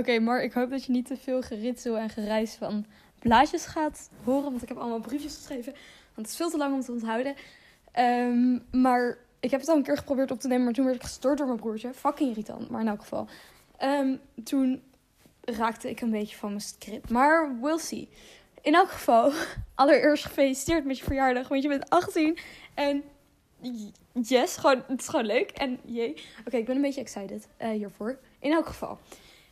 Oké, maar ik hoop dat je niet te veel geritsel en gereis van blaadjes gaat horen. Want ik heb allemaal briefjes geschreven. Want het is veel te lang om te onthouden. Ehm, maar ik heb het al een keer geprobeerd op te nemen. Maar toen werd ik gestoord door mijn broertje. Fucking irritant, maar in elk geval. Ehm, toen raakte ik een beetje van mijn script. Maar we'll see. In elk geval, allereerst gefeliciteerd met je verjaardag. Want je bent 18. En yes, gewoon, het is gewoon leuk. En jee. Oké, ik ben een beetje excited uh, hiervoor. In elk geval.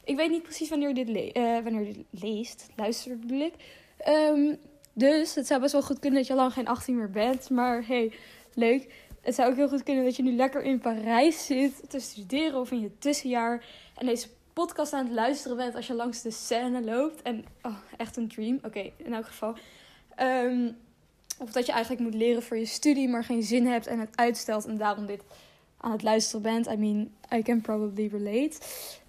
Ik weet niet precies wanneer je dit, le uh, wanneer je leest. Luistert bedoel ik. Um, dus het zou best wel goed kunnen dat je al lang geen 18 meer bent. Maar hey, leuk. Het zou ook heel goed kunnen dat je nu lekker in Parijs zit te studeren of in je tussenjaar. En deze podcast aan het luisteren bent als je langs de scène loopt. En oh, echt een dream. Oké, in elk geval. Um, of dat je eigenlijk moet leren voor je studie, maar geen zin hebt en het uitstelt en daarom dit aan het luisteren bent. I mean, I can probably relate.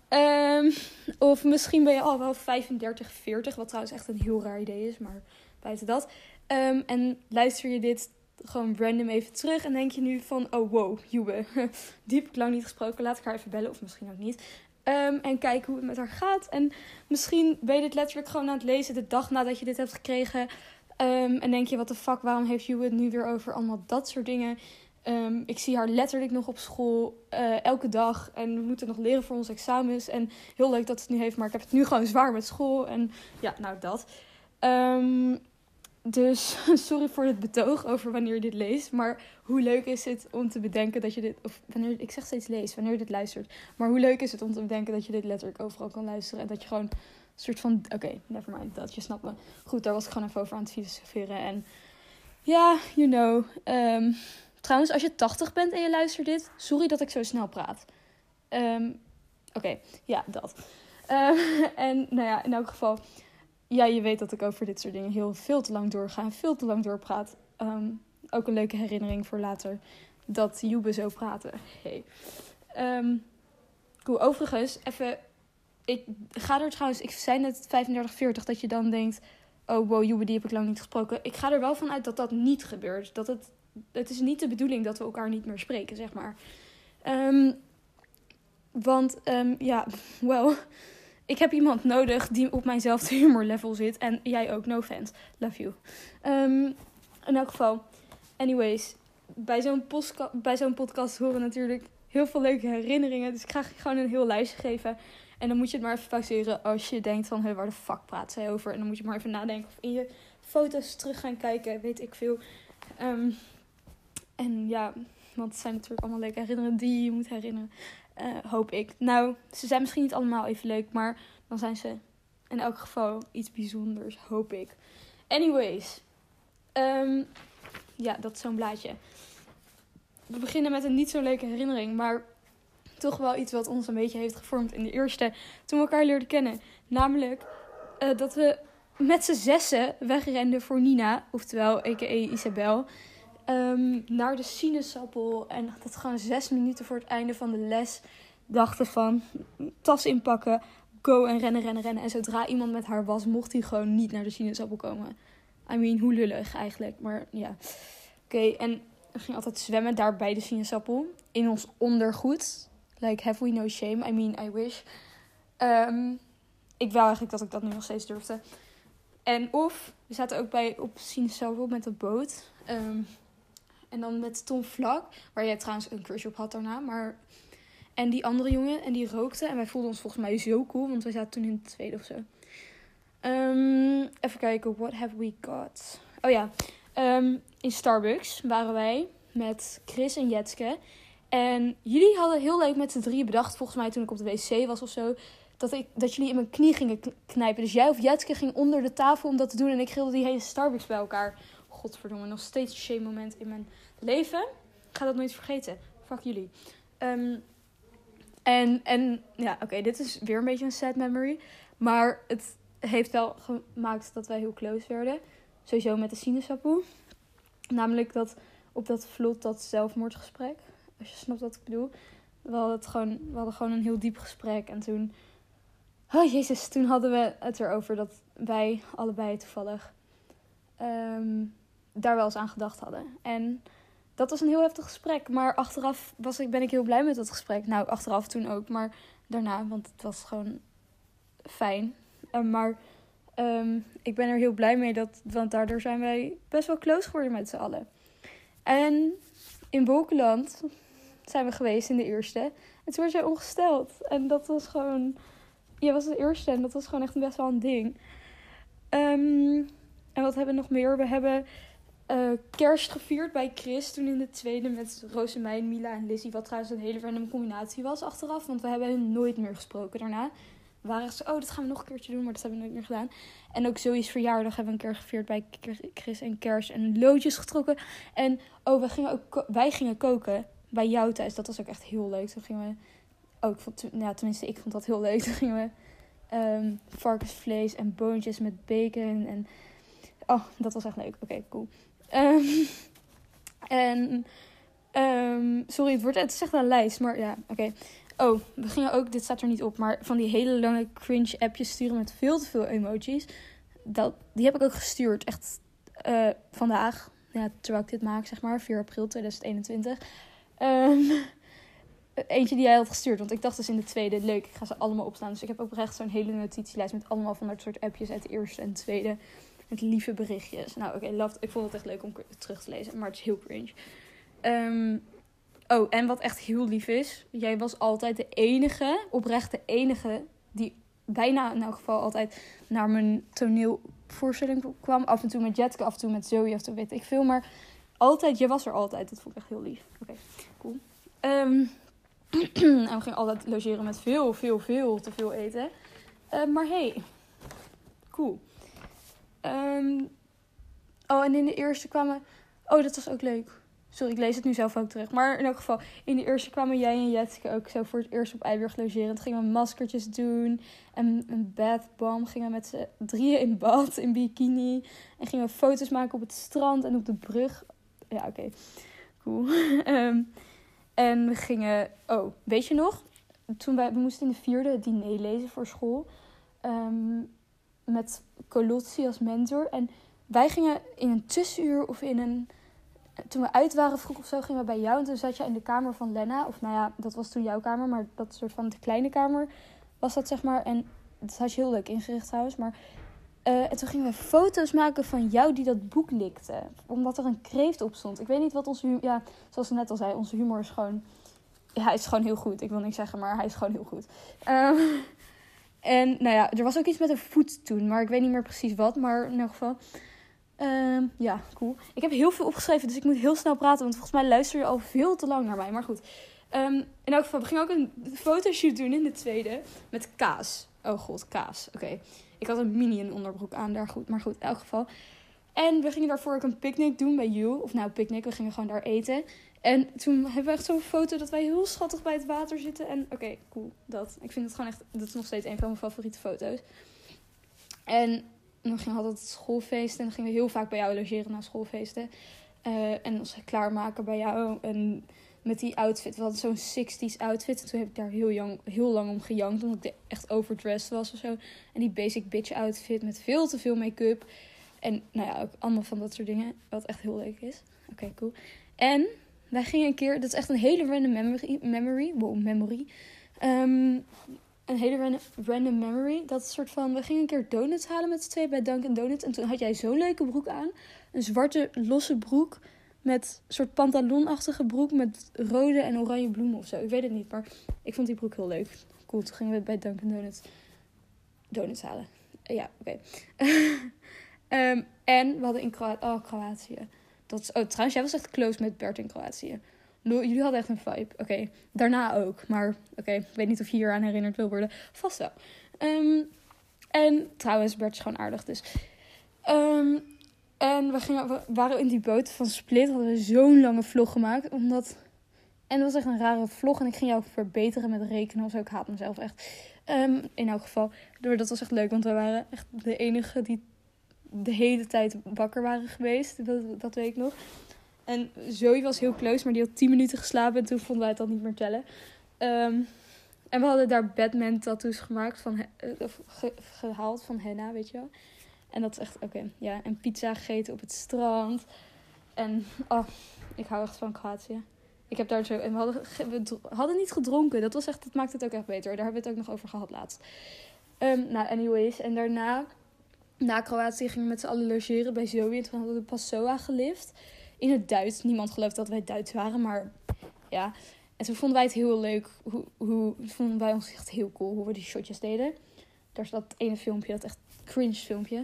Um, of misschien ben je al wel 35, 40, wat trouwens echt een heel raar idee is, maar buiten dat. Um, en luister je dit gewoon random even terug en denk je nu van, oh wow, Juwe, die heb ik lang niet gesproken, laat ik haar even bellen of misschien ook niet. Um, en kijken hoe het met haar gaat. En misschien ben je dit letterlijk gewoon aan het lezen de dag nadat je dit hebt gekregen. En denk je, wat de fuck, waarom heeft Juwe het nu weer over allemaal dat soort dingen? Um, ik zie haar letterlijk nog op school uh, elke dag. En we moeten nog leren voor onze examens. En heel leuk dat het nu heeft, maar ik heb het nu gewoon zwaar met school. En ja, nou dat. Um, dus sorry voor het betoog over wanneer je dit leest. Maar hoe leuk is het om te bedenken dat je dit. Of wanneer ik zeg steeds lees, wanneer je dit luistert. Maar hoe leuk is het om te bedenken dat je dit letterlijk overal kan luisteren. En dat je gewoon een soort van. Oké, okay, never mind. Dat je snapt me. Goed, daar was ik gewoon even over aan het filosoferen. En ja, you know. Um, trouwens, als je 80 bent en je luistert dit. Sorry dat ik zo snel praat. Um, Oké, ja, dat. Uh, en nou ja, in elk geval ja, je weet dat ik over dit soort dingen heel veel te lang doorga en veel te lang doorpraat. Um, ook een leuke herinnering voor later dat Jube zo praten. Hey. Cool. Overigens, even. Ik ga er trouwens, ik zei net 35, 40, dat je dan denkt: oh wow, Jube, die heb ik lang niet gesproken. Ik ga er wel van uit dat dat niet gebeurt. Dat het, het is niet de bedoeling dat we elkaar niet meer spreken, zeg maar. Um, want, ja, well ik heb iemand nodig die op mijnzelfde humorlevel zit. En jij ook, no offense. Love you. Um, in elk geval, anyways. Bij zo'n, bij zo'n podcast horen natuurlijk heel veel leuke herinneringen. Dus ik ga gewoon een heel lijstje geven. En dan moet je het maar even pauzeren als je denkt van... Hey, waar de fuck praat zij over? En dan moet je maar even nadenken of in je foto's terug gaan kijken. Weet ik veel. Um, en ja, want het zijn natuurlijk allemaal leuke herinneringen die je moet herinneren. Uh, hoop ik. Nou, ze zijn misschien niet allemaal even leuk, maar dan zijn ze in elk geval iets bijzonders, hoop ik. Anyways, um, ja, dat is zo'n blaadje. We beginnen met een niet zo leuke herinnering, maar toch wel iets wat ons een beetje heeft gevormd in de eerste toen we elkaar leerden kennen. Namelijk uh, dat we met z'n zessen wegrenden voor Nina, oftewel a.k.a. Isabel. Um, naar de sinaasappel. En dat gewoon zes minuten voor het einde van de les dachten van tas inpakken, go en rennen, rennen, rennen. En zodra iemand met haar was, mocht hij gewoon niet naar de sinaasappel komen. I mean, hoe lullig eigenlijk. Maar ja. Oké, en we gingen altijd zwemmen daar bij de sinaasappel. In ons ondergoed. Like, have we no shame? I mean, I wish. Um, ik wou eigenlijk dat ik dat nu nog steeds durfde. En of, we zaten ook bij op sinaasappel met de boot. Um, en dan met Tom Vlak, waar jij trouwens een crush op had daarna. Maar... En die andere jongen, en die rookte. En wij voelden ons volgens mij zo cool, want wij zaten toen in het tweede of zo. Um, even kijken, what have we got? Oh ja, um, in Starbucks waren wij met Chris en Jetske. En jullie hadden heel leuk met z'n drie bedacht, volgens mij toen ik op de wc was of zo, dat, ik, dat jullie in mijn knie gingen knijpen. Dus jij of Jetske ging onder de tafel om dat te doen en ik gilde die hele Starbucks bij elkaar godverdomme, nog steeds een shame moment in mijn leven. Ik ga dat nooit vergeten. Fuck jullie. Um, en, en ja, oké, dit is weer een beetje een sad memory. Maar het heeft wel gemaakt dat wij heel close werden. Sowieso met de sinaasappel. Namelijk dat op dat vlot, dat zelfmoordgesprek. Als je snapt wat ik bedoel. We hadden, het gewoon, we hadden gewoon een heel diep gesprek. En toen... Oh jezus, toen hadden we het erover dat wij allebei toevallig... Um, daar wel eens aan gedacht hadden. En dat was een heel heftig gesprek. Maar achteraf was ik, ben ik heel blij met dat gesprek. Nou, achteraf toen ook, maar daarna, want het was gewoon fijn. Uh, maar um, ik ben er heel blij mee, dat, want daardoor zijn wij best wel close geworden met z'n allen. En in Bokenland zijn we geweest in de eerste. En toen werd jij ongesteld. En dat was gewoon... Jij was de eerste en dat was gewoon echt best wel een ding. Um, en wat hebben we nog meer? We hebben uh, kerst gevierd bij Chris. Toen in de tweede met Rosemijn, Mila en Lizzie. Wat trouwens een hele random combinatie was achteraf. Want we hebben hen nooit meer gesproken daarna. We waren zo, oh, dat gaan we nog een keertje doen. Maar dat hebben we nooit meer gedaan. En ook zoiets verjaardag hebben we een keer gevierd bij Chris en Kerst. En loodjes getrokken. En oh, we gingen ook wij gingen koken bij jou thuis. Dat was ook echt heel leuk. Toen gingen we... Oh, ik vond, ja, tenminste, ik vond dat heel leuk. Toen gingen we um, varkensvlees en boontjes met bacon en Oh, dat was echt leuk. Oké, cool. Um, en, um, sorry, het, wordt, het is echt een lijst, maar ja, oké. Oh, we gingen ook, dit staat er niet op, maar van die hele lange cringe appjes sturen met veel te veel emojis. Dat, die heb ik ook gestuurd, echt uh, vandaag. Ja, terwijl ik dit maak, zeg maar, 4 april 2021. Um, eentje die jij had gestuurd. Want ik dacht dus in de tweede, leuk, ik ga ze allemaal opslaan. Dus ik heb ook echt zo'n hele notitielijst met allemaal van dat soort appjes uit de eerste en tweede. Met lieve berichtjes. Nou, oké, ik vond het echt leuk om terug te lezen. Maar het is heel cringe. Um, oh, en wat echt heel lief is. Jij was altijd de enige, oprecht de enige... die bijna in elk geval altijd naar mijn toneelvoorstelling kwam. Af en toe met Jetke, af en toe met Zoe, of toe weet ik veel. Maar altijd, je was er altijd. Dat vond ik echt heel lief. Oké, cool. Um, en we gingen altijd logeren met veel, veel, veel te veel eten. Uh, maar hey, cool. Um, oh, en in de eerste kwamen. Oh, dat was ook leuk. Sorry, ik lees het nu zelf ook terug. Maar in elk geval, in de eerste kwamen jij en Jetske ook zo voor het eerst op Eiburg logeren. Toen gingen we maskertjes doen. En een bathbomb. Gingen we met z'n drieën in bad, in bikini. En gingen we foto's maken op het strand en op de brug. Ja, oké. Cool. um, en we gingen... Oh, weet je nog? Toen wij, we moesten in de vierde diner lezen voor school. Um, met Colozzi als mentor. En wij gingen in een tussenuur of in een. Toen we uit waren vroeg of zo, gingen we bij jou. En toen zat je in de kamer van Lena. Of nou ja, dat was toen jouw kamer, maar dat soort van de kleine kamer was dat zeg maar. En dat had je heel leuk ingericht trouwens. Maar uh, en toen gingen we foto's maken van jou die dat boek likte. Omdat er een kreeft op stond. Ik weet niet wat onze humor... Ja, zoals ik net al zei, onze humor is gewoon... Ja, hij is gewoon heel goed. Ik wil niks zeggen, maar hij is gewoon heel goed. Um, en nou ja, er was ook iets met een voet toen, maar ik weet niet meer precies wat. Maar in elk geval, uh, ja, cool. Ik heb heel veel opgeschreven, dus ik moet heel snel praten, want volgens mij luister je al veel te lang naar mij. Maar goed, um, in elk geval, we gingen ook een fotoshoot doen in de tweede met kaas. Oh god, kaas. Oké. Ik had een mini onderbroek aan daar, goed. Maar goed, in elk geval. En we gingen daarvoor ook een picknick doen bij You. Of nou, picknick, we gingen gewoon daar eten. En toen hebben we echt zo'n foto dat wij heel schattig bij het water zitten. En oké, cool. Dat. Ik vind het gewoon echt. Dat is nog steeds een van mijn favoriete foto's. En dan gingen we altijd schoolfeesten. En dan gingen we heel vaak bij jou logeren na schoolfeesten. Uh, en ons klaarmaken bij jou. En met die outfit. We hadden zo'n 60s outfit. En toen heb ik daar heel, jong, heel lang om gejankt. Omdat ik echt overdressed was of zo. En die basic bitch outfit met veel te veel make-up. En nou ja, ook allemaal van dat soort dingen. Wat echt heel leuk is. Oké, cool. En wij gingen een keer, dat is echt een hele random memory. memory memory. Um, een hele random, random memory. Dat is soort van, we gingen een keer donuts halen met z'n twee bij Dunkin' Donuts. En toen had jij zo'n leuke broek aan. Een zwarte losse broek met soort pantalonachtige broek met rode en oranje bloemen of zo. Ik weet het niet, maar ik vond die broek heel leuk. Cool, toen gingen we bij Dunkin' Donuts donuts halen. Ja, oké. um, en we hadden in. Oh, Kroatië. Dat is, oh, trouwens, jij was echt close met Bert in Kroatië. Jullie hadden echt een vibe. Oké, daarna ook. Maar oké, ik weet niet of je hier aan herinnerd wil worden. Vast wel. Um, en trouwens, Bert is gewoon aardig. Dus. Um, en we, gingen, waren in die boot van Split. Hadden we zo'n lange vlog gemaakt. Omdat. En dat was echt een rare vlog. En ik ging jou verbeteren met rekenen of zo. Ik haat mezelf echt. In elk geval. Dat was echt leuk. Want we waren echt de enige die de hele tijd wakker waren geweest. Dat, dat weet ik nog. En Zoe was heel close, maar die had 10 minuten geslapen en toen vonden wij het al niet meer tellen. Um, en we hadden daar Batman tattoos gemaakt van, of gehaald van henna, weet je wel. En dat is echt, oké, ja. En pizza gegeten op het strand. En, oh, ik hou echt van Kroatië. Ik heb daar zo, en we hadden, we hadden niet gedronken. Dat was echt, dat maakt het ook echt beter. Daar hebben we het ook nog over gehad laatst. Ehm, nou, anyways. En daarna, na Kroatië, gingen we met z'n allen logeren bij Zoe. En toen hadden we de Passoa gelift. In het Duits. Niemand geloofde dat wij Duits waren, maar ja. En toen vonden wij het heel leuk. Hoe, hoe vonden wij ons echt heel cool hoe we die shotjes deden. Daar is dat ene filmpje, dat echt cringe filmpje.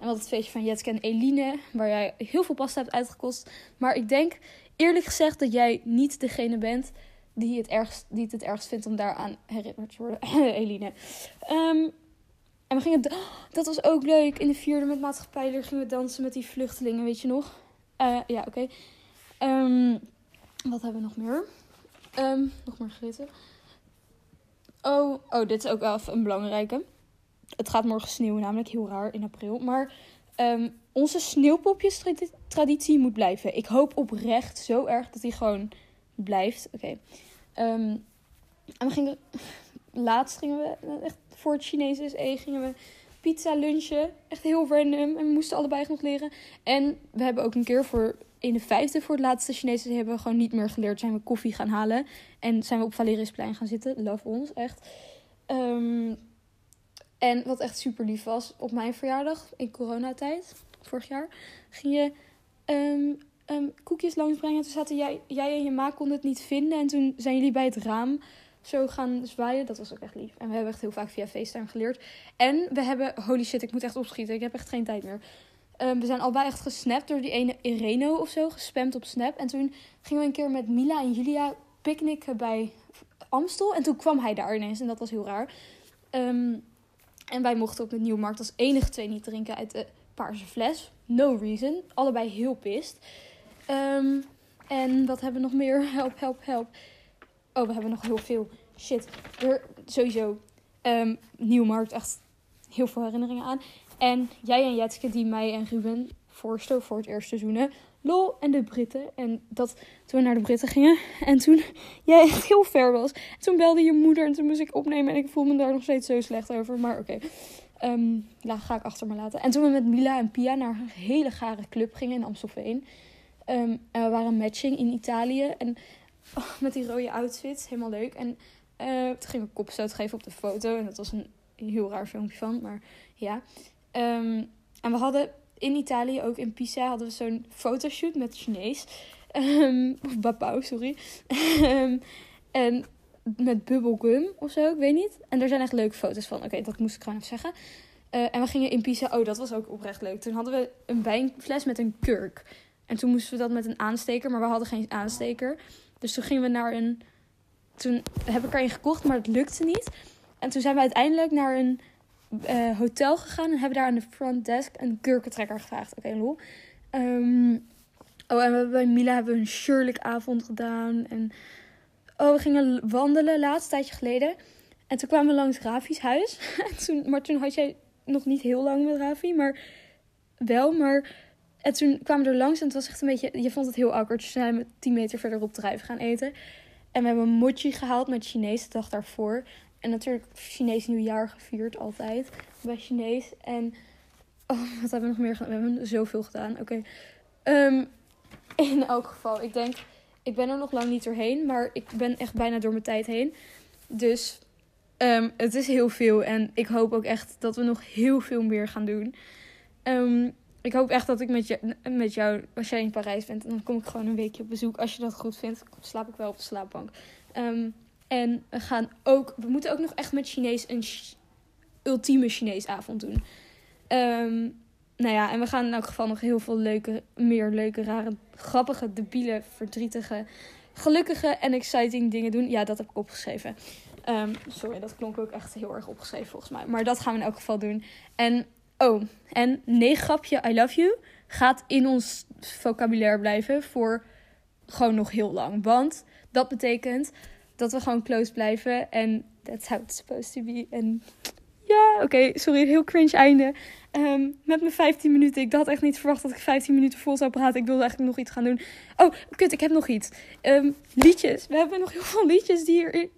En wat het feestje van Jetske en Eline, waar jij heel veel pasta hebt uitgekost. Maar ik denk eerlijk gezegd dat jij niet degene bent die het ergst, die het, het ergst vindt om daaraan herinnerd te worden. Eline. Ehm, en we gingen, dat was ook leuk. In de vierde met maatschappij gingen we dansen met die vluchtelingen, weet je nog? Uh, ja, oké. Ehm, wat hebben we nog meer? Um, nog meer gegeten. Oh, oh, dit is ook wel een belangrijke. Het gaat morgen sneeuwen, namelijk heel raar in april. Maar um, onze sneeuwpopjes-traditie moet blijven. Ik hoop oprecht zo erg dat die gewoon blijft. Oké. En we gingen. Laatst gingen we echt voor het Chinese SE gingen we pizza lunchen. Echt heel random. En we moesten allebei nog leren. En we hebben ook een keer voor in de vijfde voor het laatste Chinese hebben we gewoon niet meer geleerd. Zijn we koffie gaan halen. En zijn we op Valeriusplein gaan zitten. Love ons, echt. Um, en wat echt super lief was, op mijn verjaardag in coronatijd, vorig jaar, ging je um, um, koekjes langsbrengen. Toen zaten jij, jij en je ma konden het niet vinden. En toen zijn jullie bij het raam zo gaan zwaaien. Dat was ook echt lief. En we hebben echt heel vaak via FaceTime geleerd. En we hebben, holy shit, ik moet echt opschieten. Ik heb echt geen tijd meer. Um, we zijn allebei echt gesnapt door die ene Ireno of zo, gespamd op Snap. En toen gingen we een keer met Mila en Julia picknicken bij Amstel. En toen kwam hij daar ineens en dat was heel raar. Um, en wij mochten op de Nieuwmarkt als enige twee niet drinken uit de paarse fles. No reason. Allebei heel pist. Um, en wat hebben we nog meer? Help, help, help. Oh, we hebben nog heel veel. Shit. Sowieso. Um, Nieuwmarkt, echt heel veel herinneringen aan. En jij en Jetske die mij en Ruben voorstel voor het eerste seizoenen. Lol en de Britten. En dat toen we naar de Britten gingen. En toen jij echt heel ver was. En toen belde je moeder en toen moest ik opnemen. En ik voel me daar nog steeds zo slecht over. Maar oké. Okay. Um, ja, ga ik achter me laten. En toen we met Mila en Pia naar een hele gare club gingen in Amstelveen. Um, en we waren matching in Italië. En oh, met die rode outfits. Helemaal leuk. En uh, toen gingen we kopstoot geven op de foto. En dat was een heel raar filmpje van. Maar ja. Um, en we hadden in Italië, ook in Pisa, hadden we zo'n fotoshoot met Chinees. Um, of Bapau, sorry. um, en met bubblegum of zo, ik weet niet. En er zijn echt leuke foto's van. Oké, dat moest ik gewoon even zeggen. Uh, en we gingen in Pisa, oh, dat was ook oprecht leuk. Toen hadden we een wijnfles met een kurk. En toen moesten we dat met een aansteker, maar we hadden geen aansteker. Dus toen gingen we naar een. Toen heb ik er een gekocht, maar het lukte niet. En toen zijn we uiteindelijk naar een uh, hotel gegaan en hebben daar aan de front desk een kurkentrekker gevraagd. Oké, okay, lol. Um, oh, en we, bij Mila hebben we een Shirley avond gedaan. En oh, we gingen wandelen laatst tijdje geleden. En toen kwamen we langs Rafi's huis. toen, maar toen had jij nog niet heel lang met Rafi, maar wel. Maar en toen kwamen we er langs en het was echt een beetje... Je vond het heel awkward. Dus zijn we tien meter verderop de gaan eten. En we hebben mochi gehaald met Chinees de dag daarvoor. En natuurlijk Chinees nieuwjaar gevierd altijd. Bij Chinees. En oh, wat hebben we nog meer gedaan? We hebben zoveel gedaan. Oké. Um, in elk geval, ik denk... Ik ben er nog lang niet doorheen. Maar ik ben echt bijna door mijn tijd heen. Dus um, het is heel veel. En ik hoop ook echt dat we nog heel veel meer gaan doen. Um, ik hoop echt dat ik met, je, met jou, als jij in Parijs bent, en dan kom ik gewoon een weekje op bezoek. Als je dat goed vindt, slaap ik wel op de slaapbank. Um, en we gaan ook, we moeten ook nog echt met Chinees een ultieme Chinees avond doen. Um, nou ja, en we gaan in elk geval nog heel veel leuke, meer leuke, rare, grappige, debiele, verdrietige, gelukkige en exciting dingen doen. Ja, dat heb ik opgeschreven. Um, sorry, dat klonk ook echt heel erg opgeschreven volgens mij. Maar dat gaan we in elk geval doen. En, oh, en nee grapje, I love you gaat in ons vocabulaire blijven voor gewoon nog heel lang. Want dat betekent dat we gewoon close blijven. En that's how it's supposed to be. En ja, oké, sorry, heel cringe einde. Um, met mijn 15 minuten. Ik had echt niet verwacht dat ik 15 minuten vol zou praten. Ik wilde eigenlijk nog iets gaan doen. Oh, kut, ik heb nog iets. Um, liedjes. We hebben nog heel veel liedjes die hier.